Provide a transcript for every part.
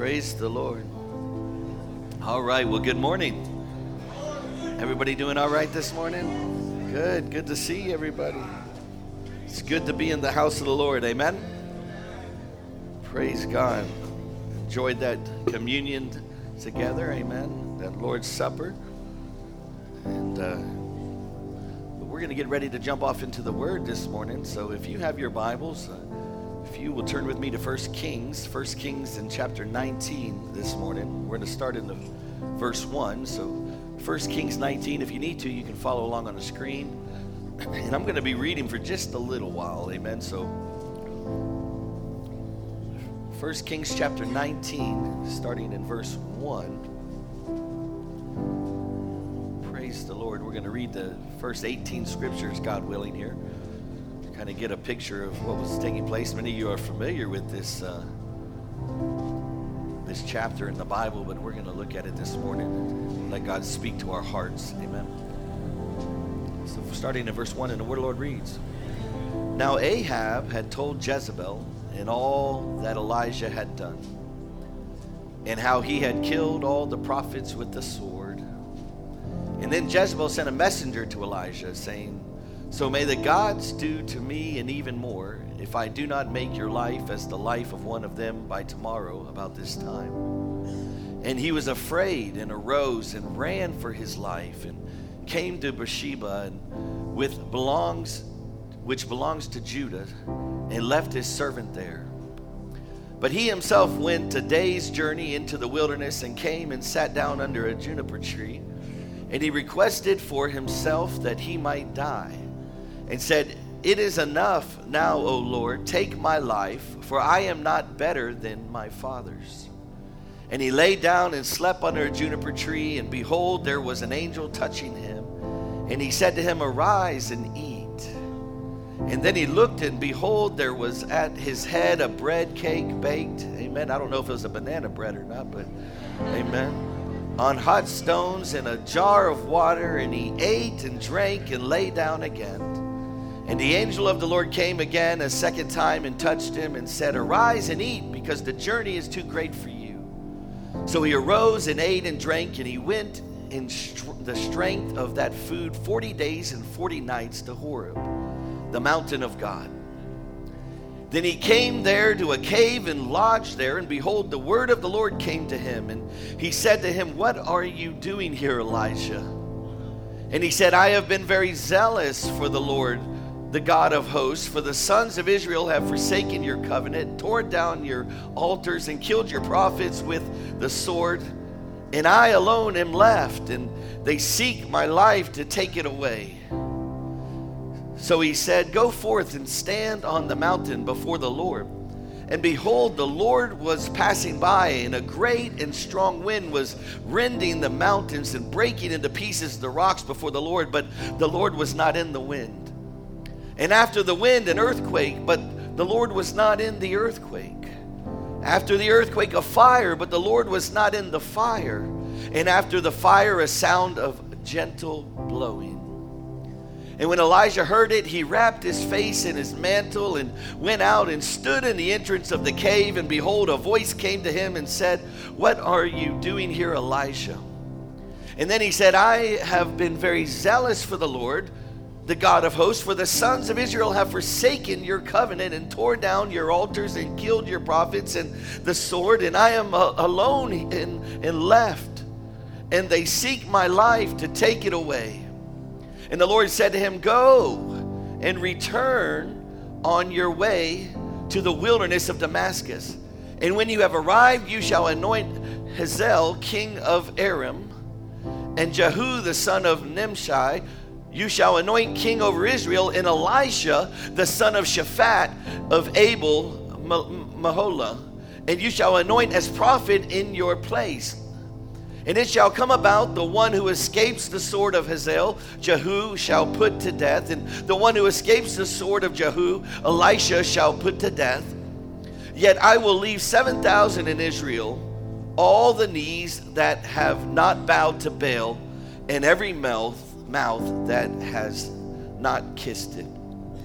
Praise the Lord. All right, well, good morning. Everybody doing all right this morning? Good, good to see everybody. It's good to be in the house of the Lord, amen? Praise God. Enjoyed that communion together, amen? That Lord's Supper. And uh, we're going to get ready to jump off into the Word this morning. So if you have your Bibles, uh, if you will turn with me to 1 Kings, 1 Kings in chapter 19 this morning. We're going to start in the verse 1. So 1 Kings 19, if you need to, you can follow along on the screen. And I'm going to be reading for just a little while. Amen. So 1 Kings chapter 19, starting in verse 1. Praise the Lord. We're going to read the first 18 scriptures, God willing, here kind of get a picture of what was taking place. Many of you are familiar with this uh, this chapter in the Bible, but we're going to look at it this morning let God speak to our hearts. Amen. So, starting in verse one, and the word of the Lord reads: Now Ahab had told Jezebel and all that Elijah had done, and how he had killed all the prophets with the sword. And then Jezebel sent a messenger to Elijah, saying so may the gods do to me and even more if I do not make your life as the life of one of them by tomorrow about this time. And he was afraid and arose and ran for his life and came to Beersheba and with belongs which belongs to Judah and left his servant there. But he himself went a day's journey into the wilderness and came and sat down under a juniper tree. And he requested for himself that he might die and said, It is enough now, O Lord, take my life, for I am not better than my fathers. And he lay down and slept under a juniper tree, and behold, there was an angel touching him. And he said to him, Arise and eat. And then he looked, and behold, there was at his head a bread cake baked. Amen. I don't know if it was a banana bread or not, but amen on hot stones in a jar of water, and he ate and drank and lay down again. And the angel of the Lord came again a second time and touched him and said, Arise and eat, because the journey is too great for you. So he arose and ate and drank, and he went in the strength of that food 40 days and 40 nights to Horeb, the mountain of God. Then he came there to a cave and lodged there, and behold, the word of the Lord came to him. And he said to him, What are you doing here, Elijah? And he said, I have been very zealous for the Lord the God of hosts, for the sons of Israel have forsaken your covenant, torn down your altars, and killed your prophets with the sword. And I alone am left, and they seek my life to take it away. So he said, Go forth and stand on the mountain before the Lord. And behold, the Lord was passing by, and a great and strong wind was rending the mountains and breaking into pieces the rocks before the Lord, but the Lord was not in the wind. And after the wind, an earthquake, but the Lord was not in the earthquake. After the earthquake, a fire, but the Lord was not in the fire. And after the fire, a sound of gentle blowing. And when Elijah heard it, he wrapped his face in his mantle and went out and stood in the entrance of the cave. And behold, a voice came to him and said, What are you doing here, Elijah? And then he said, I have been very zealous for the Lord the God of hosts, for the sons of Israel have forsaken your covenant and torn down your altars and killed your prophets and the sword, and I am uh, alone and, and left. And they seek my life to take it away. And the Lord said to him, Go and return on your way to the wilderness of Damascus. And when you have arrived, you shall anoint Hazael, king of Aram, and Jehu, the son of Nimshi, you shall anoint king over Israel, in Elisha, the son of Shaphat of Abel Meholah, and you shall anoint as prophet in your place. And it shall come about the one who escapes the sword of Hazael, Jehu shall put to death, and the one who escapes the sword of Jehu, Elisha shall put to death. Yet I will leave 7,000 in Israel, all the knees that have not bowed to Baal, and every mouth mouth that has not kissed it.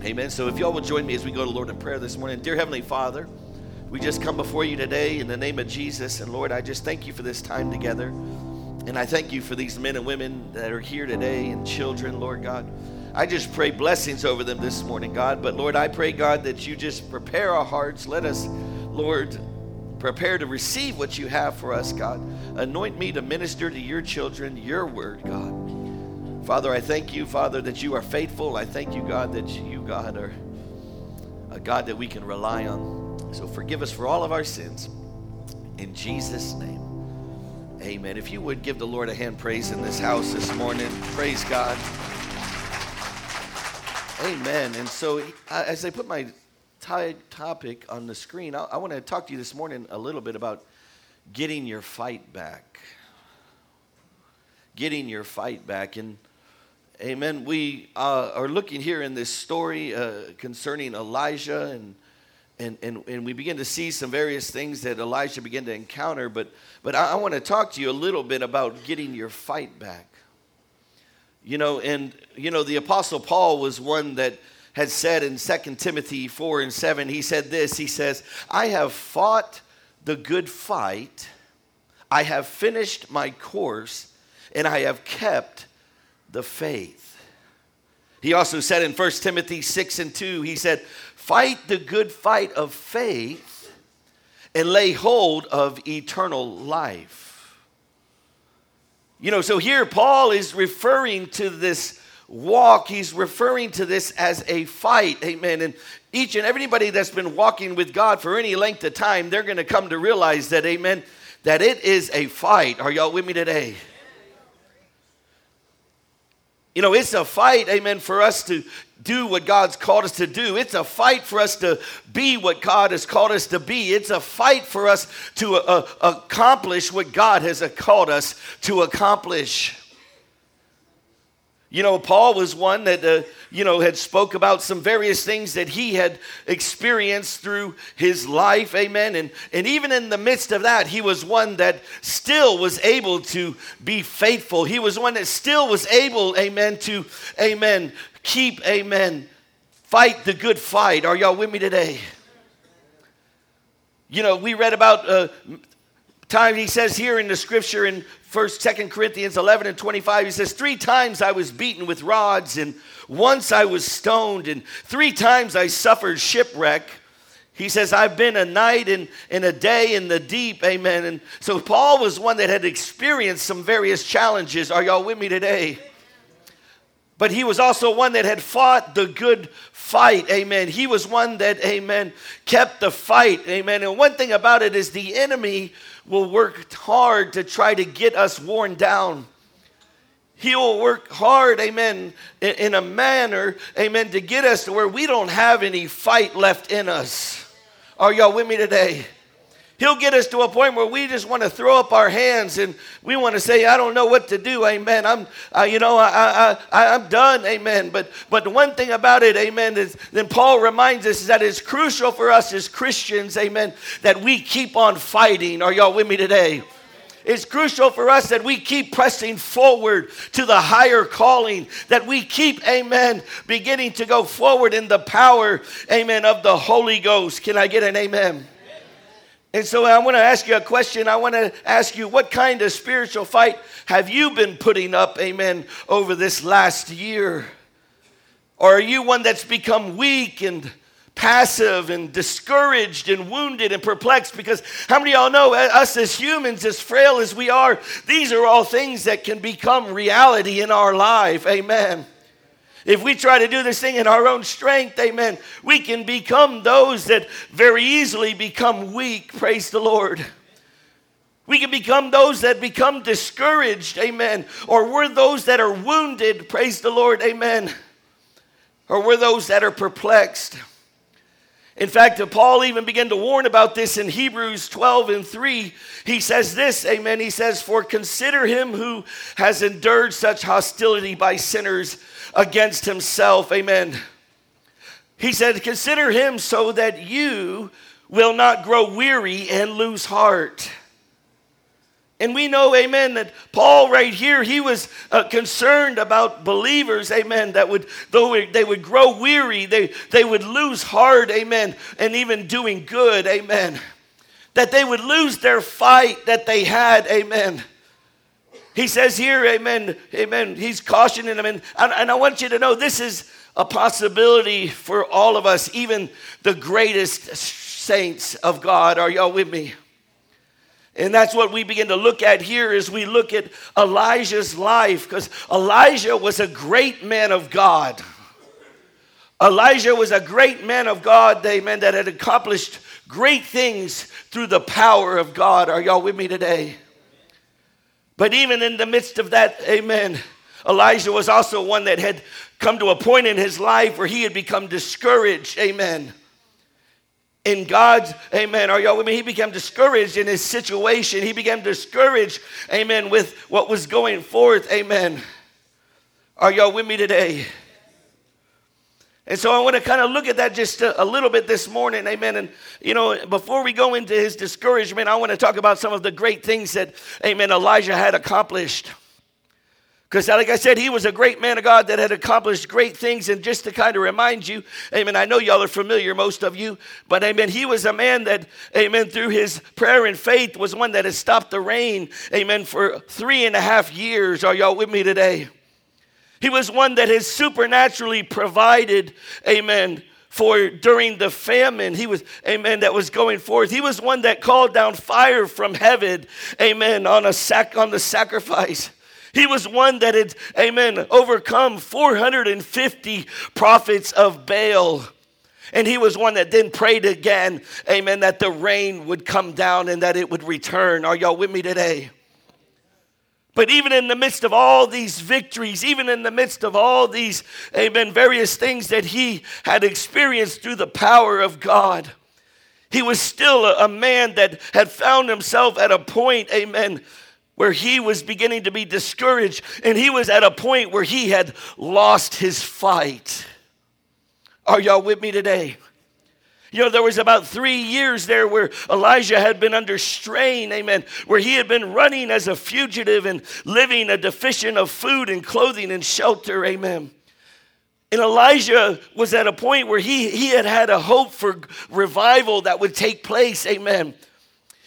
Amen. So if y'all will join me as we go to Lord in prayer this morning. Dear Heavenly Father, We just come before you today in the name of Jesus. And Lord, I just thank you for this time together. And I thank you for these men and women that are here today and children, Lord God. I just pray blessings over them this morning, God. But Lord, I pray, God, that you just prepare our hearts. Let us, Lord, prepare to receive what you have for us, God. Anoint me to minister to your children your word, God. Father, I thank you, Father, that you are faithful. I thank you, God, that you, God, are a God that we can rely on. So forgive us for all of our sins. In Jesus' name. Amen. If you would give the Lord a hand praise in this house this morning, praise God. Amen. And so, uh, as I put my t- topic on the screen, I, I want to talk to you this morning a little bit about getting your fight back. Getting your fight back. And, amen, we uh, are looking here in this story uh, concerning Elijah, and, and, and, and we begin to see some various things that Elijah began to encounter. But, but I, I want to talk to you a little bit about getting your fight back. You know, and, you know, the Apostle Paul was one that had said in 2 Timothy 4 and 7, he said this He says, I have fought the good fight, I have finished my course, and I have kept the faith. He also said in 1 Timothy 6 and 2, he said, Fight the good fight of faith and lay hold of eternal life. You know, so here Paul is referring to this walk, he's referring to this as a fight. Amen. And each and everybody that's been walking with God for any length of time, they're going to come to realize that, amen, that it is a fight. Are y'all with me today? You know, it's a fight, amen, for us to do what God's called us to do. It's a fight for us to be what God has called us to be. It's a fight for us to uh, accomplish what God has called us to accomplish. You know, Paul was one that, uh, you know, had spoke about some various things that he had experienced through his life, amen. And, and even in the midst of that, he was one that still was able to be faithful. He was one that still was able, amen, to, amen, keep, amen, fight the good fight. Are y'all with me today? You know, we read about uh, time he says here in the scripture in first second corinthians 11 and 25 he says three times i was beaten with rods and once i was stoned and three times i suffered shipwreck. He says i've been a night and, and a day in the deep. Amen. And so paul was one that had experienced some various challenges. Are y'all with me today? But he was also one that had fought the good fight. Amen. He was one that, amen, kept the fight. Amen. And one thing about it is the enemy will work hard to try to get us worn down. He will work hard, amen, in a manner, amen, to get us to where we don't have any fight left in us. Are y'all with me today? He'll get us to a point where we just want to throw up our hands and we want to say, "I don't know what to do." Amen. I'm, you know, I, I, I, am done. Amen. But, but the one thing about it, Amen, is then Paul reminds us that it's crucial for us as Christians, Amen, that we keep on fighting. Are y'all with me today? It's crucial for us that we keep pressing forward to the higher calling, that we keep, amen, beginning to go forward in the power, amen, of the Holy Ghost. Can I get an amen? And so I want to ask you a question. I want to ask you, what kind of spiritual fight have you been putting up, amen, over this last year? Or are you one that's become weak and passive and discouraged and wounded and perplexed? Because how many of y'all know, uh, us as humans, as frail as we are, these are all things that can become reality in our life, amen. If we try to do this thing in our own strength, amen, we can become those that very easily become weak. Praise the Lord. We can become those that become discouraged, amen. Or we're those that are wounded, praise the Lord, amen. Or we're those that are perplexed. In fact, Paul even began to warn about this in Hebrews 12 and 3. He says this, amen. He says, For consider him who has endured such hostility by sinners against himself. Amen. He said, Consider him so that you will not grow weary and lose heart. And we know, amen, that Paul right here, he was uh, concerned about believers, amen, that would, though they would grow weary, they, they would lose heart, amen, and even doing good, amen. That they would lose their fight that they had, amen. He says here, amen, amen, he's cautioning them. And, and I want you to know this is a possibility for all of us, even the greatest saints of God. Are y'all with me? And that's what we begin to look at here as we look at Elijah's life, because Elijah was a great man of God. Elijah was a great man of God, amen, that had accomplished great things through the power of God. Are y'all with me today? But even in the midst of that, amen, Elijah was also one that had come to a point in his life where he had become discouraged, amen in God's, amen, are y'all with me? He became discouraged in his situation. He became discouraged, amen, with what was going forth, amen. Are y'all with me today? And so I want to kind of look at that just a, a, little bit this morning, amen. And, you know, before we go into his discouragement, I want to talk about some of the great things that, amen, Elijah had accomplished. Because, like I said, he was a great man of God that had accomplished great things. And just to kind of remind you, amen, I know y'all are familiar, most of you, but amen, he was a man that, amen, through his prayer and faith was one that had stopped the rain, amen, for three and a half years. Are y'all with me today? He was one that has supernaturally provided, amen, for during the famine. He was, amen, that was going forth. He was one that called down fire from heaven, amen, on a sac on the sacrifice. He was one that had, amen, overcome 450 prophets of Baal. And he was one that then prayed again, amen, that the rain would come down and that it would return. Are y'all with me today? But even in the midst of all these victories, even in the midst of all these, amen, various things that he had experienced through the power of God, he was still a, a man that had found himself at a point, amen, where he was beginning to be discouraged and he was at a point where he had lost his fight. Are y'all with me today? You know, there was about three years there where Elijah had been under strain, amen, where he had been running as a fugitive and living a deficient of food and clothing and shelter, amen. And Elijah was at a point where he, he had had a hope for revival that would take place, amen.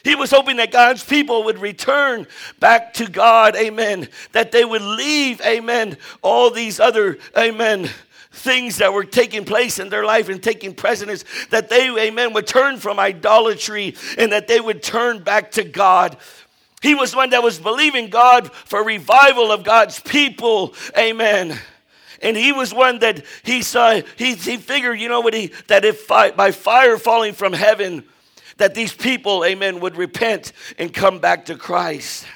He was hoping that God's people would return back to God, amen. That they would leave, amen, all these other, amen, things that were taking place in their life and taking precedence. That they, amen, would turn from idolatry and that they would turn back to God. He was one that was believing God for revival of God's people, amen. And he was one that he saw, he, he figured, you know what, he, that if by fire falling from heaven, that these people, amen, would repent and come back to Christ.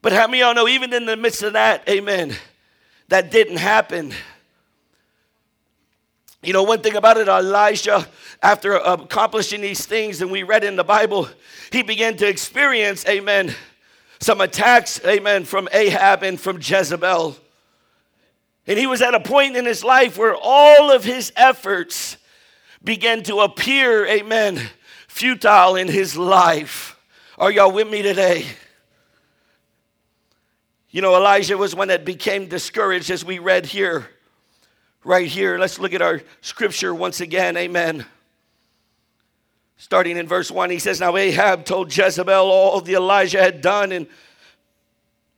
But how many of y'all know, even in the midst of that, amen, that didn't happen. You know, one thing about it, Elijah, after uh, accomplishing these things, and we read in the Bible, he began to experience, amen, some attacks, amen, from Ahab and from Jezebel. And he was at a point in his life where all of his efforts began to appear, amen, futile in his life. Are y'all with me today? You know, Elijah was one that became discouraged as we read here, right here. Let's look at our scripture once again. Amen. Starting in verse 1, he says, Now Ahab told Jezebel all the Elijah had done and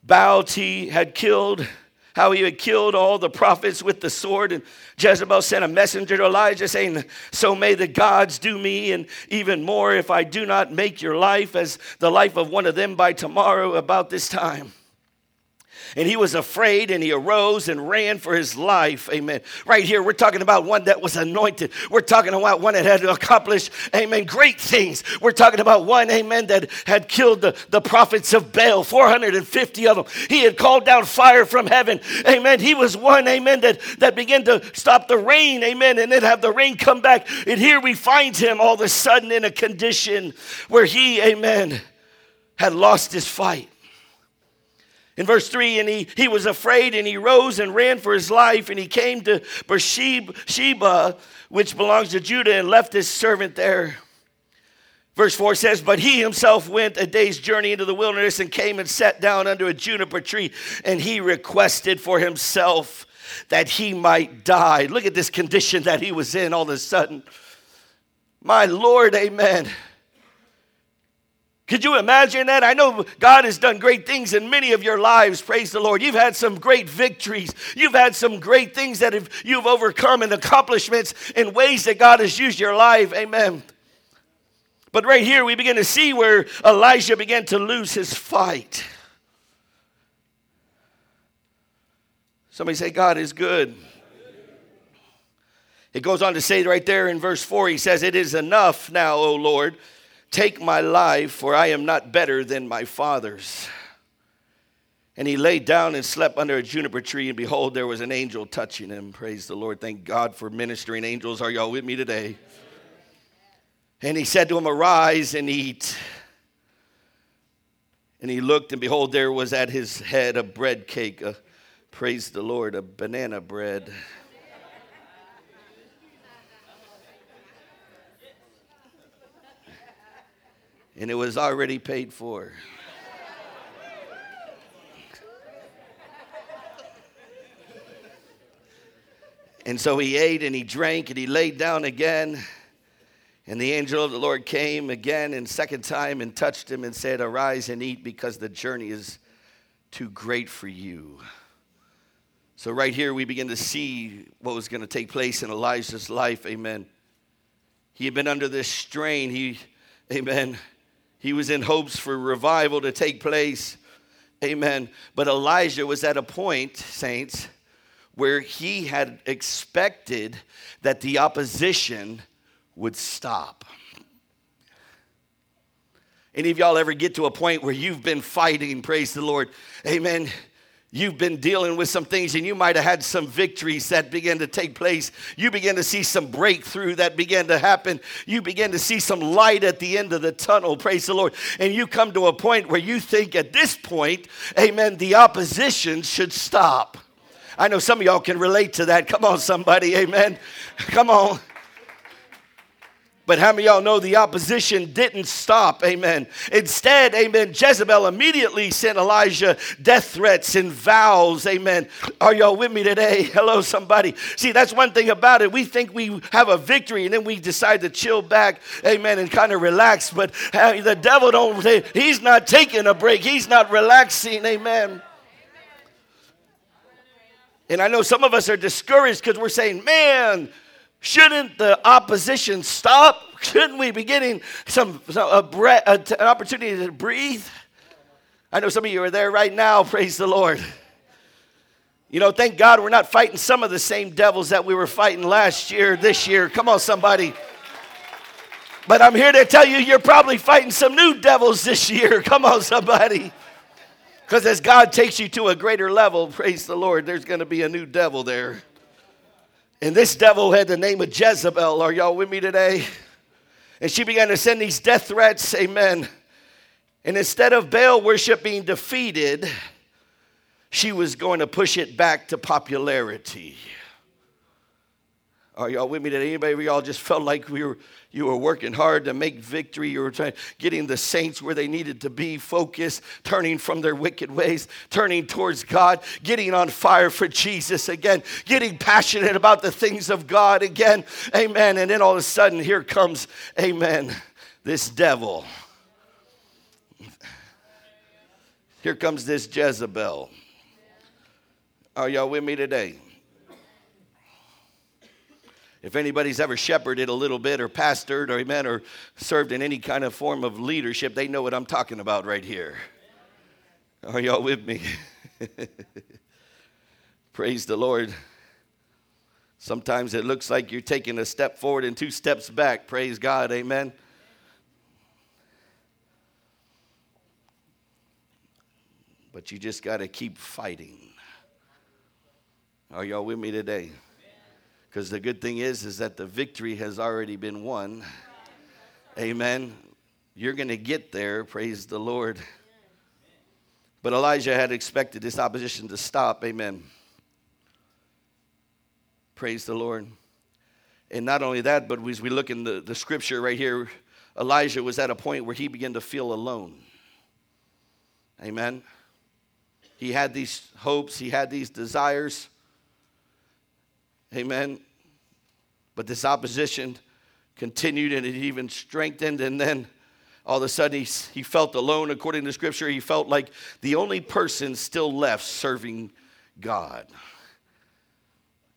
Baal he had killed how he had killed all the prophets with the sword. And Jezebel sent a messenger to Elijah saying, So may the gods do me, and even more if I do not make your life as the life of one of them by tomorrow about this time. And he was afraid and he arose and ran for his life. Amen. Right here, we're talking about one that was anointed. We're talking about one that had accomplished, amen, great things. We're talking about one, amen, that had killed the, the prophets of Baal, 450 of them. He had called down fire from heaven. Amen. He was one, amen, that, that began to stop the rain. Amen. And then have the rain come back. And here we find him all of a sudden in a condition where he, amen, had lost his fight. In verse 3, and he, he was afraid and he rose and ran for his life and he came to Beersheba, which belongs to Judah, and left his servant there. Verse 4 says, But he himself went a day's journey into the wilderness and came and sat down under a juniper tree, and he requested for himself that he might die. Look at this condition that he was in all of a sudden. My Lord, amen. Could you imagine that? I know God has done great things in many of your lives. Praise the Lord. You've had some great victories. You've had some great things that have, you've overcome and accomplishments in ways that God has used your life. Amen. But right here, we begin to see where Elijah began to lose his fight. Somebody say, God is good. It goes on to say right there in verse 4, he says, It is enough now, O Lord. Take my life, for I am not better than my fathers. And he lay down and slept under a juniper tree, and behold, there was an angel touching him. Praise the Lord. Thank God for ministering angels. Are y'all with me today? And he said to him, Arise and eat. And he looked, and behold, there was at his head a bread cake, a, praise the Lord, a banana bread. And it was already paid for. And so he ate and he drank and he laid down again. And the angel of the Lord came again and second time and touched him and said, Arise and eat because the journey is too great for you. So, right here, we begin to see what was going to take place in Elijah's life. Amen. He had been under this strain. He, amen. He was in hopes for revival to take place. Amen. But Elijah was at a point, saints, where he had expected that the opposition would stop. Any of y'all ever get to a point where you've been fighting, praise the Lord, amen. You've been dealing with some things and you might have had some victories that began to take place. You begin to see some breakthrough that began to happen. You begin to see some light at the end of the tunnel, praise the Lord. And you come to a point where you think at this point, amen, the opposition should stop. I know some of y'all can relate to that. Come on, somebody, amen. Come on. But how many y'all know the opposition didn't stop? Amen. Instead, amen, Jezebel immediately sent Elijah death threats and vows. Amen. Are y'all with me today? Hello, somebody. See, that's one thing about it. We think we have a victory and then we decide to chill back, amen, and kind of relax. But uh, the devil don't, he's not taking a break. He's not relaxing. Amen. And I know some of us are discouraged because we're saying, man, Shouldn't the opposition stop? Shouldn't we be getting some, some a bre- a, an opportunity to breathe? I know some of you are there right now. Praise the Lord. You know, thank God we're not fighting some of the same devils that we were fighting last year, this year. Come on, somebody. But I'm here to tell you, you're probably fighting some new devils this year. Come on, somebody. Because as God takes you to a greater level, praise the Lord, there's going to be a new devil there. And this devil had the name of Jezebel. Are y'all with me today? And she began to send these death threats. Amen. And instead of Baal worship being defeated, she was going to push it back to popularity. Are y'all with me? Did anybody of y'all just felt like we were you were working hard to make victory? You were trying getting the saints where they needed to be, focused, turning from their wicked ways, turning towards God, getting on fire for Jesus again, getting passionate about the things of God again. Amen. And then all of a sudden, here comes, Amen, this devil. Here comes this Jezebel. Are y'all with me today? If anybody's ever shepherded a little bit or pastored or amen or served in any kind of form of leadership, they know what I'm talking about right here. Are y'all with me? Praise the Lord. Sometimes it looks like you're taking a step forward and two steps back. Praise God. Amen. But you just got to keep fighting. Are y'all with me today? Because the good thing is, is that the victory has already been won. Amen. You're going to get there. Praise the Lord. But Elijah had expected this opposition to stop. Amen. Praise the Lord. And not only that, but as we look in the, the scripture right here, Elijah was at a point where he began to feel alone. Amen. He had these hopes, he had these desires. Amen. But this opposition continued and it even strengthened. And then all of a sudden he, he felt alone. According to scripture, he felt like the only person still left serving God.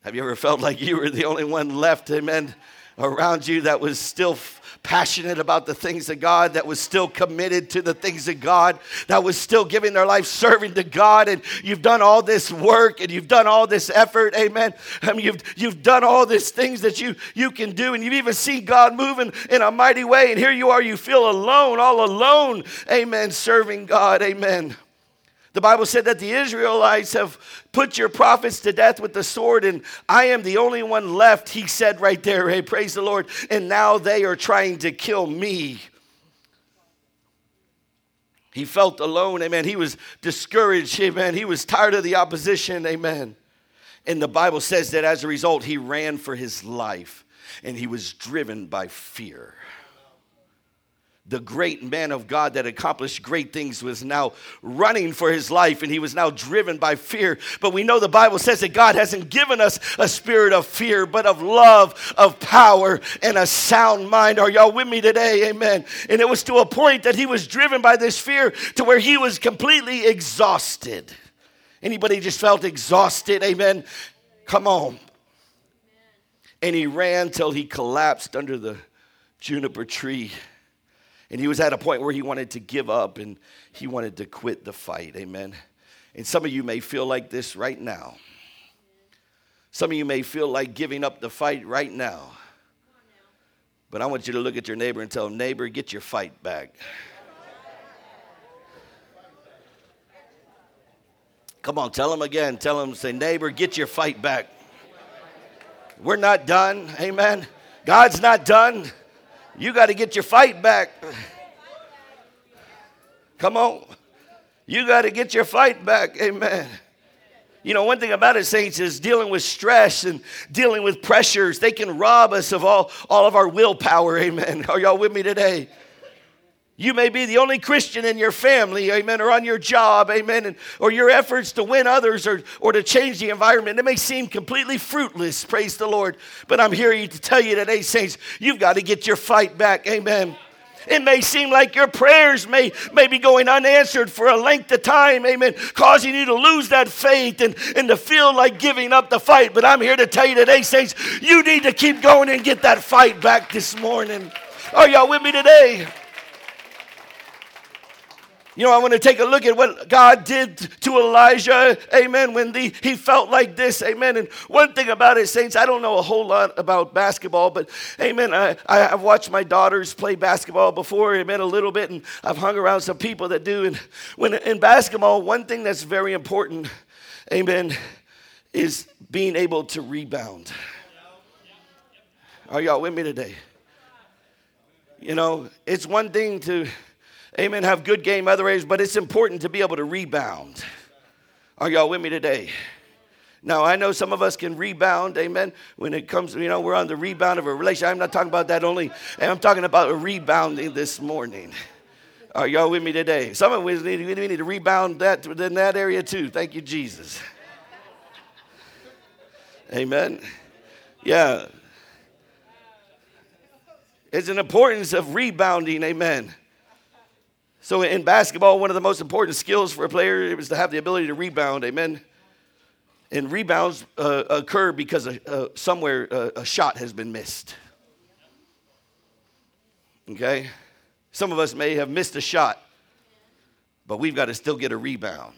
Have you ever felt like you were the only one left, amen, around you that was still passionate about the things of God, that was still committed to the things of God, that was still giving their life serving to God, and you've done all this work and you've done all this effort, amen. I mean, you've, you've done all these things that you, you can do, and you've even seen God moving in a mighty way, and here you are, you feel alone, all alone, amen, serving God, amen. The Bible said that the Israelites have put your prophets to death with the sword, and I am the only one left, he said right there. Hey, praise the Lord. And now they are trying to kill me. He felt alone, amen. He was discouraged, amen. He was tired of the opposition, amen. And the Bible says that as a result, he ran for his life and he was driven by fear the great man of God that accomplished great things was now running for his life and he was now driven by fear. But we know the Bible says that God hasn't given us a spirit of fear, but of love, of power, and a sound mind. Are y'all with me today? Amen. And it was to a point that he was driven by this fear to where he was completely exhausted. Anybody just felt exhausted? Amen. Come on. And he ran till he collapsed under the juniper tree. And he was at a point where he wanted to give up and he wanted to quit the fight. Amen. And some of you may feel like this right now. Some of you may feel like giving up the fight right now. But I want you to look at your neighbor and tell him, neighbor, get your fight back. Come on, tell him again. Tell him, say, neighbor, get your fight back. We're not done. Amen. God's not done. You got to get your fight back. Come on. You got to get your fight back. Amen. You know, one thing about it, saints, is dealing with stress and dealing with pressures. They can rob us of all, all of our willpower. Amen. Are y'all with me today? You may be the only Christian in your family, amen, or on your job, amen, and, or your efforts to win others or, or to change the environment. It may seem completely fruitless, praise the Lord. But I'm here to tell you today, saints, you've got to get your fight back, amen. It may seem like your prayers may, may be going unanswered for a length of time, amen, causing you to lose that faith and, and to feel like giving up the fight. But I'm here to tell you today, saints, you need to keep going and get that fight back this morning. Are y'all with me today? You know, I want to take a look at what God did to Elijah, amen, when the, he felt like this, amen. And one thing about it, saints, I don't know a whole lot about basketball, but amen, I, I, have watched my daughters play basketball before, amen, a little bit, and I've hung around some people that do. And when in basketball, one thing that's very important, amen, is being able to rebound. Are y'all with me today? You know, it's one thing to amen, have good game other areas, but it's important to be able to rebound. Are y'all with me today? Now, I know some of us can rebound, amen, when it comes, you know, we're on the rebound of a relationship. I'm not talking about that only, I'm talking about rebounding this morning. Are y'all with me today? Some of us need, we need to rebound that in that area too. Thank you, Jesus. Amen. Yeah. It's an importance of rebounding, amen. So in basketball, one of the most important skills for a player is to have the ability to rebound. Amen. And rebounds uh, occur because uh, somewhere a shot has been missed. Okay? Some of us may have missed a shot, but we've got to still get a rebound.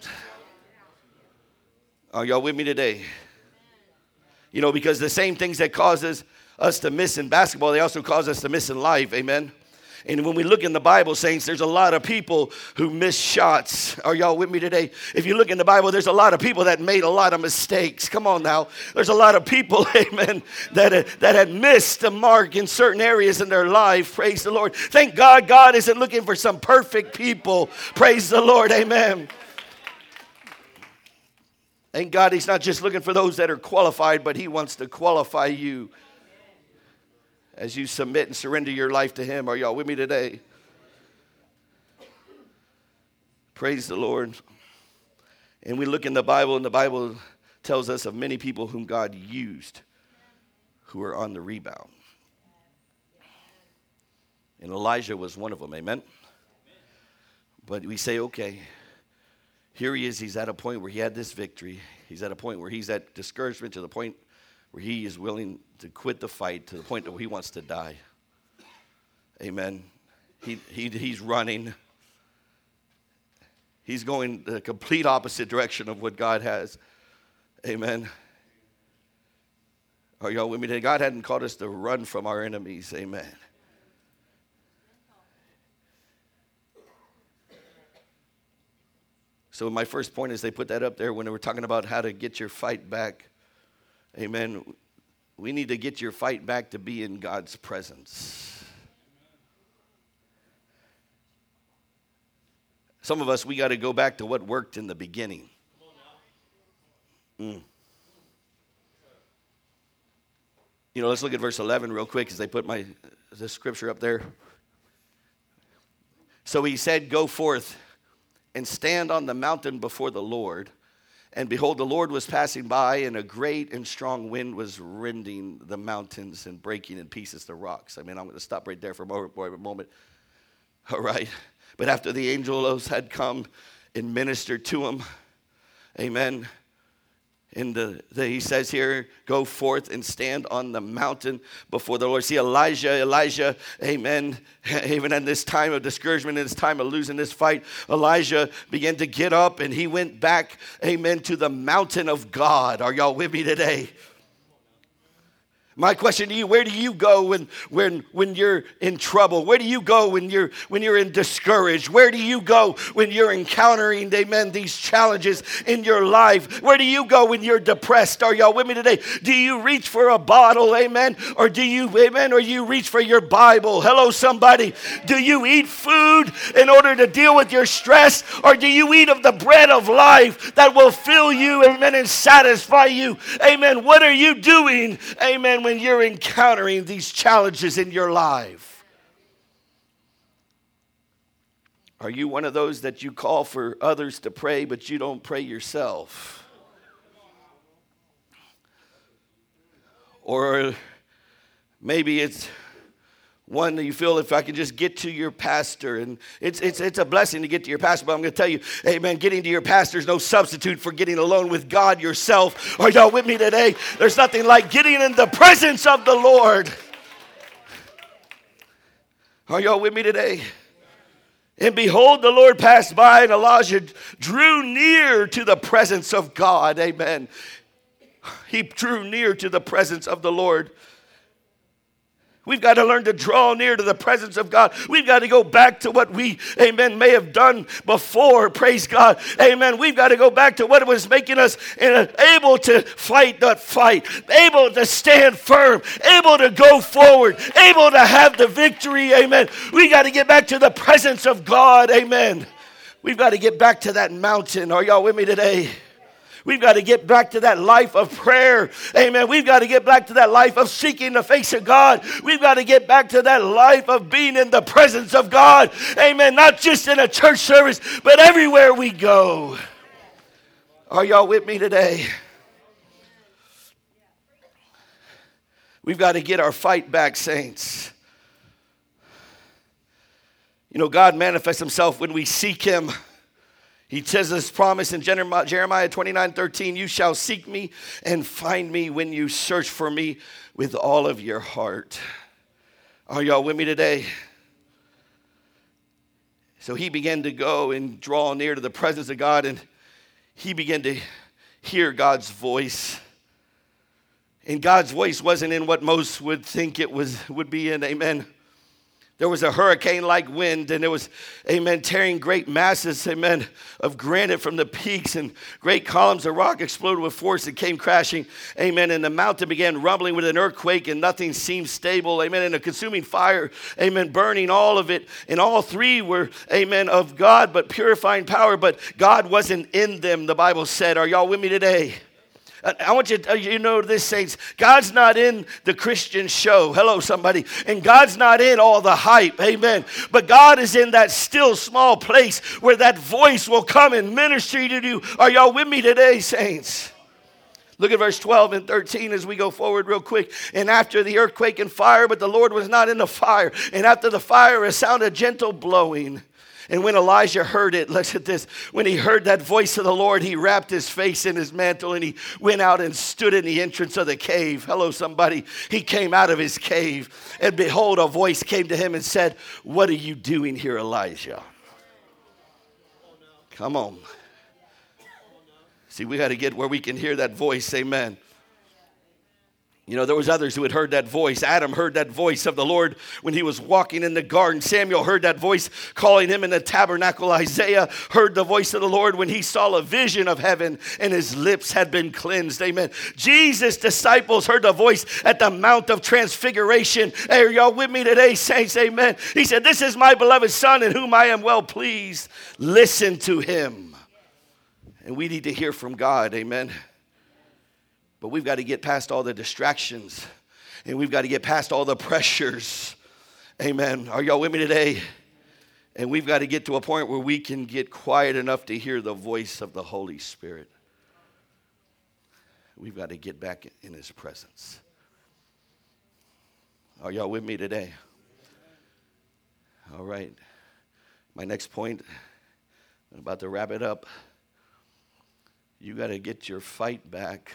Are y'all with me today? You know, because the same things that causes us to miss in basketball, they also cause us to miss in life. Amen. And when we look in the Bible, saints, there's a lot of people who miss shots. Are y'all with me today? If you look in the Bible, there's a lot of people that made a lot of mistakes. Come on now. There's a lot of people, amen, that, uh, that had missed the mark in certain areas in their life. Praise the Lord. Thank God God isn't looking for some perfect people. Praise the Lord. Amen. Thank God He's not just looking for those that are qualified, but He wants to qualify you. As you submit and surrender your life to Him. Are y'all with me today? Praise the Lord. And we look in the Bible, and the Bible tells us of many people whom God used who are on the rebound. And Elijah was one of them, amen? But we say, okay, here he is. He's at a point where he had this victory. He's at a point where he's at discouragement to the point where he is willing to quit the fight to the point where he wants to die. Amen. He, he, he's running. He's going the complete opposite direction of what God has. Amen. Are y'all with me? Today? God hadn't called us to run from our enemies. Amen. So, my first point is they put that up there when they were talking about how to get your fight back. Amen. We need to get your fight back to be in God's presence. Some of us, we got to go back to what worked in the beginning. Mm. You know, let's look at verse 11 real quick as they put my the scripture up there. So he said, Go forth and stand on the mountain before the Lord. And behold, the Lord was passing by, and a great and strong wind was rending the mountains and breaking in pieces the rocks. I mean, I'm going to stop right there for a moment. All right. But after the angels had come and ministered to him, amen in the, the, he says here, go forth and stand on the mountain before the Lord. See, Elijah, Elijah, amen. Even in this time of discouragement, in this time of losing this fight, Elijah began to get up and he went back, amen, to the mountain of God. Are y'all with me today? My question to you, where do you go when, when, when you're in trouble? Where do you go when you're, when you're in discouraged? Where do you go when you're encountering, amen, these challenges in your life? Where do you go when you're depressed? Are y'all with me today? Do you reach for a bottle, amen? Or do you, amen, or you reach for your Bible? Hello, somebody. Do you eat food in order to deal with your stress? Or do you eat of the bread of life that will fill you, amen, and satisfy you? Amen. What are you doing, amen? When you're encountering these challenges in your life? Are you one of those that you call for others to pray, but you don't pray yourself? Or maybe it's one that you feel if I can just get to your pastor. And it's, it's, it's a blessing to get to your pastor, but I'm going to tell you, amen, getting to your pastor is no substitute for getting alone with God yourself. Are y'all with me today? There's nothing like getting in the presence of the Lord. Are y'all with me today? And behold, the Lord passed by, and Elijah drew near to the presence of God. Amen. He drew near to the presence of the Lord. We've got to learn to draw near to the presence of God. We've got to go back to what we, amen, may have done before. Praise God. Amen. We've got to go back to what was making us able to fight that fight, able to stand firm, able to go forward, able to have the victory. Amen. We got to get back to the presence of God. Amen. We've got to get back to that mountain. Are y'all with me today? We've got to get back to that life of prayer. Amen. We've got to get back to that life of seeking the face of God. We've got to get back to that life of being in the presence of God. Amen. Not just in a church service, but everywhere we go. Are y'all with me today? We've got to get our fight back, saints. You know, God manifests Himself when we seek Him. He says this promise in Jeremiah 29 13, you shall seek me and find me when you search for me with all of your heart. Are y'all with me today? So he began to go and draw near to the presence of God, and he began to hear God's voice. And God's voice wasn't in what most would think it was would be in. Amen. There was a hurricane like wind, and it was, amen, tearing great masses, amen, of granite from the peaks, and great columns of rock exploded with force and came crashing, amen. And the mountain began rumbling with an earthquake, and nothing seemed stable, amen. And a consuming fire, amen, burning all of it. And all three were, amen, of God, but purifying power, but God wasn't in them, the Bible said. Are y'all with me today? I want you to uh, you know this, saints. God's not in the Christian show. Hello, somebody. And God's not in all the hype. Amen. But God is in that still small place where that voice will come and minister to you. Are y'all with me today, saints? Look at verse 12 and 13 as we go forward real quick. And after the earthquake and fire, but the Lord was not in the fire. And after the fire, a sound of gentle blowing. And when Elijah heard it, look at this. When he heard that voice of the Lord, he wrapped his face in his mantle and he went out and stood in the entrance of the cave. Hello, somebody. He came out of his cave, and behold, a voice came to him and said, What are you doing here, Elijah? Come on. See, we got to get where we can hear that voice. Amen. You know, there was others who had heard that voice. Adam heard that voice of the Lord when he was walking in the garden. Samuel heard that voice calling him in the tabernacle. Isaiah heard the voice of the Lord when he saw a vision of heaven and his lips had been cleansed. Amen. Jesus' disciples heard the voice at the Mount of Transfiguration. Hey, are y'all with me today, saints? Amen. He said, This is my beloved Son in whom I am well pleased. Listen to him. And we need to hear from God. Amen. But we've got to get past all the distractions and we've got to get past all the pressures. Amen. Are y'all with me today? And we've got to get to a point where we can get quiet enough to hear the voice of the Holy Spirit. We've got to get back in His presence. Are y'all with me today? All right. My next point, I'm about to wrap it up. You got to get your fight back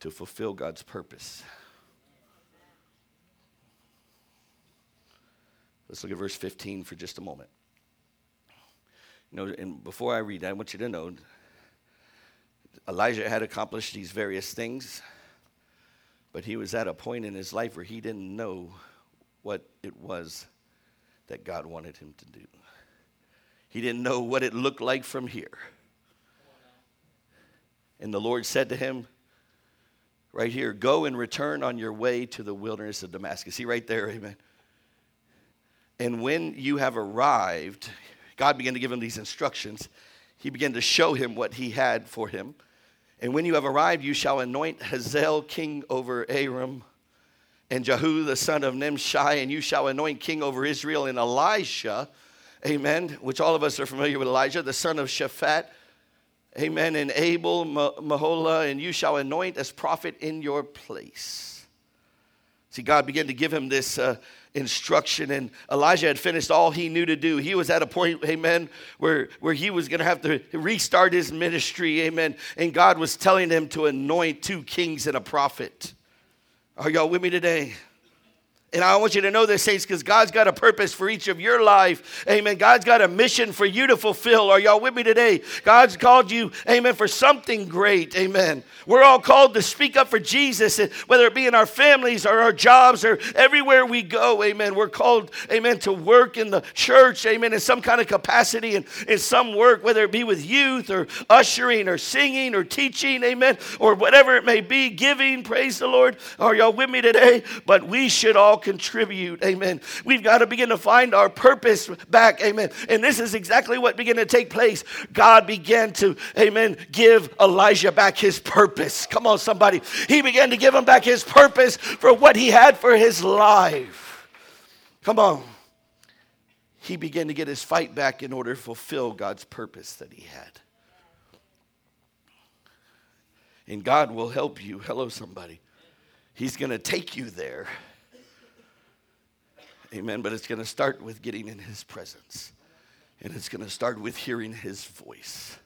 to fulfill God's purpose. Let's look at verse 15 for just a moment. You know, and before I read, that, I want you to know Elijah had accomplished these various things, but he was at a point in his life where he didn't know what it was that God wanted him to do. He didn't know what it looked like from here. And the Lord said to him, right here, go and return on your way to the wilderness of Damascus. See right there, amen. And when you have arrived, God began to give him these instructions. He began to show him what he had for him. And when you have arrived, you shall anoint Hazael king over Aram, and Jehu the son of Nimshi, and you shall anoint king over Israel, and Elisha, amen, which all of us are familiar with Elijah, the son of Shaphat, Amen. And Abel, Meholah, and you shall anoint as prophet in your place. See, God began to give him this uh, instruction, and Elijah had finished all he knew to do. He was at a point, amen, where, where he was going to have to restart his ministry, amen. And God was telling him to anoint two kings and a prophet. Are y'all with me today? And I want you to know this, saints, because God's got a purpose for each of your life. Amen. God's got a mission for you to fulfill. Are y'all with me today? God's called you, amen, for something great. Amen. We're all called to speak up for Jesus, whether it be in our families or our jobs or everywhere we go. Amen. We're called, amen, to work in the church, amen, in some kind of capacity and in some work, whether it be with youth or ushering or singing or teaching, amen, or whatever it may be, giving. Praise the Lord. Are y'all with me today? But we should all contribute. Amen. We've got to begin to find our purpose back. Amen. And this is exactly what began to take place. God began to, amen, give Elijah back his purpose. Come on, somebody. He began to give him back his purpose for what he had for his life. Come on. He began to get his fight back in order to fulfill God's purpose that he had. And God will help you. Hello, somebody. He's going to take you there. Amen. But it's going to start with getting in His presence. And it's going to start with hearing His voice.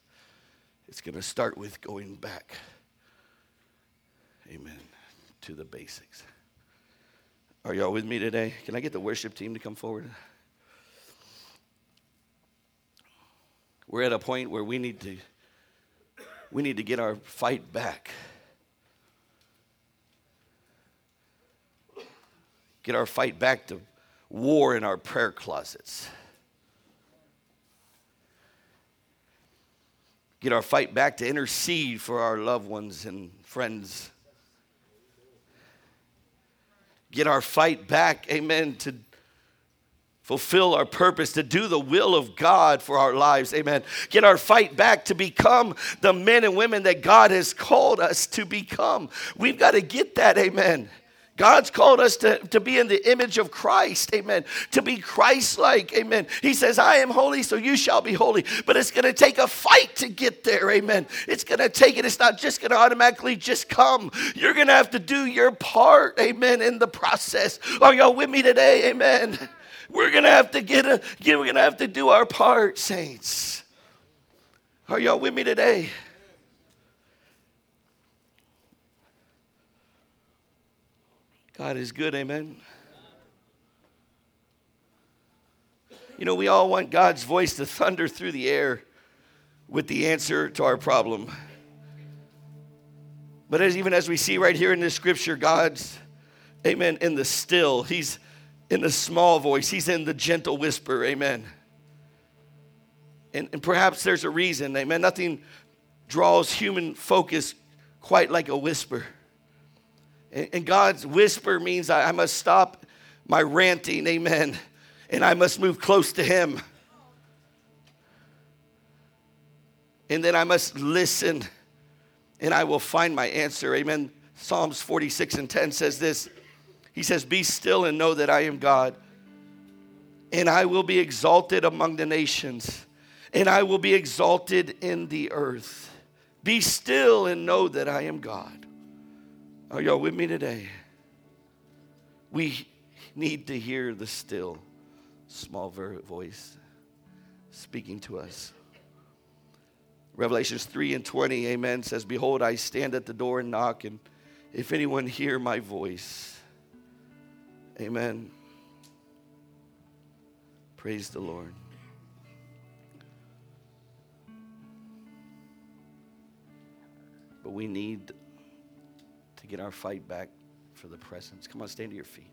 It's going to start with going back. Amen. To the basics. Are y'all with me today? Can I get the worship team to come forward? We're at a point where we need to we need to get our fight back. Get our fight back to war in our prayer closets. Get our fight back to intercede for our loved ones and friends. Get our fight back, amen, to fulfill our purpose, to do the will of God for our lives. Amen. Get our fight back to become the men and women that God has called us to become. We've got to get that. Amen. God's called us to, to be in the image of Christ, amen. To be Christ like, amen. He says, I am holy, so you shall be holy. But it's going to take a fight to get there, amen. It's going to take it, it's not just going to automatically just come. You're going to have to do your part, amen, in the process. Are y'all with me today, amen? We're going to have to get a, we're going to have to do our part, saints. Are y'all with me today? God is good, amen. You know, we all want God's voice to thunder through the air with the answer to our problem. But as even as we see right here in this scripture, God's, amen, in the still, He's in the small voice, He's in the gentle whisper, amen. And, and perhaps there's a reason, amen. Nothing draws human focus quite like a whisper. And God's whisper means I must stop my ranting, amen, and I must move close to Him. And then I must listen, and I will find my answer, amen. Psalms 46 and 10 says this He says, Be still and know that I am God, and I will be exalted among the nations, and I will be exalted in the earth. Be still and know that I am God. Are y'all with me today? We need to hear the still, small voice speaking to us. Revelations 3 and 20, amen, says, Behold, I stand at the door and knock, and if anyone hear my voice, amen. Praise the Lord. But we need get our fight back for the presence. Come on, stand to your feet.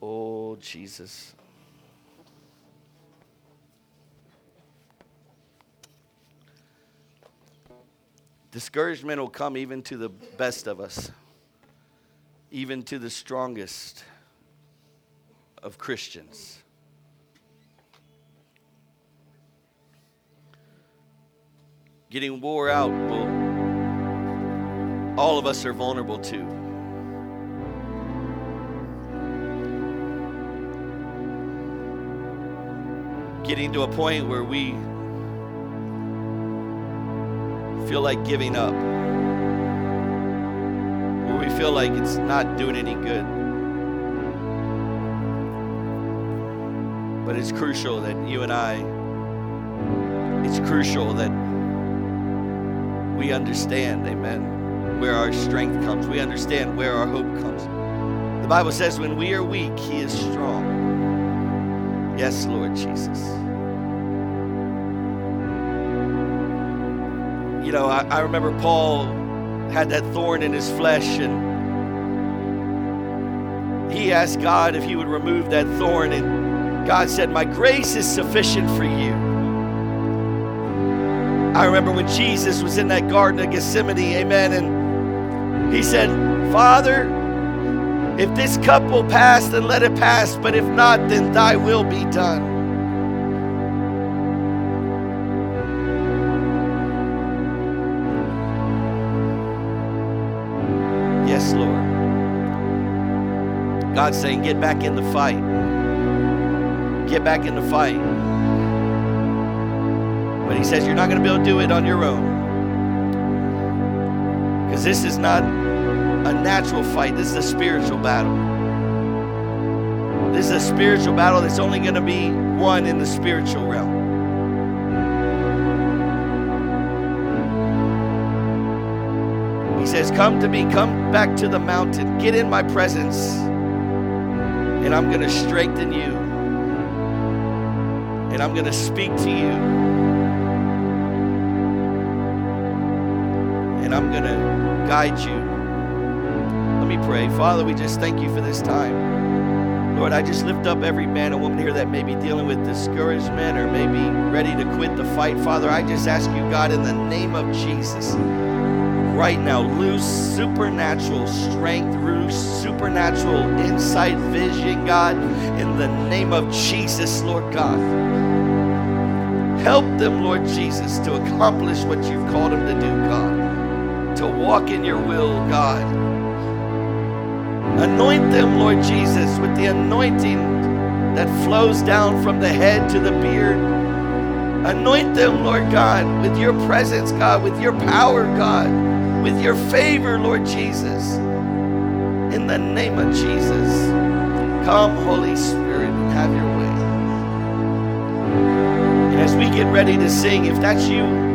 Oh, Jesus. Discouragement will come even to the best of us, even to the strongest of Christians. Getting wore out will all of us are vulnerable to. Getting to a point where we feel like giving up, where we feel like it's not doing any good. But it's crucial that you and I, it's crucial that we understand, amen where our strength comes. We understand where our hope comes. The Bible says, when we are weak, He is strong. Yes, Lord Jesus. You know, I, I remember Paul had that thorn in his flesh, and he asked God if He would remove that thorn, and God said, My grace is sufficient for you. I remember when Jesus was in that Garden of Gethsemane, amen, and he said, Father, if this cup will pass, then let it pass, but if not, then thy will be done. Yes, Lord. God's saying, get back in the fight. Get back in the fight. But He says, you're not going to be able to do it on your own. Because this is not a natural fight, this is a spiritual battle. This is a spiritual battle that's only going to be won in the spiritual realm. He says, Come to me, come back to the mountain, get in my presence, and I'm going to strengthen you, and I'm going to speak to you, and I'm going to guide you. Let me pray. Father, we just thank you for this time. Lord, I just lift up every man and woman here that may be dealing with discouragement or maybe ready to quit the fight. Father, I just ask you, God, in the name of Jesus, right now. Loose supernatural strength, loose supernatural insight, vision, God, in the name of Jesus, Lord God. Help them, Lord Jesus, to accomplish what you've called them to do, God. To walk in your will, God. Anoint them, Lord Jesus, with the anointing that flows down from the head to the beard. Anoint them, Lord God, with your presence, God, with your power, God, with your favor, Lord Jesus. In the name of Jesus, come, Holy Spirit, and have your way. And as we get ready to sing, if that's you,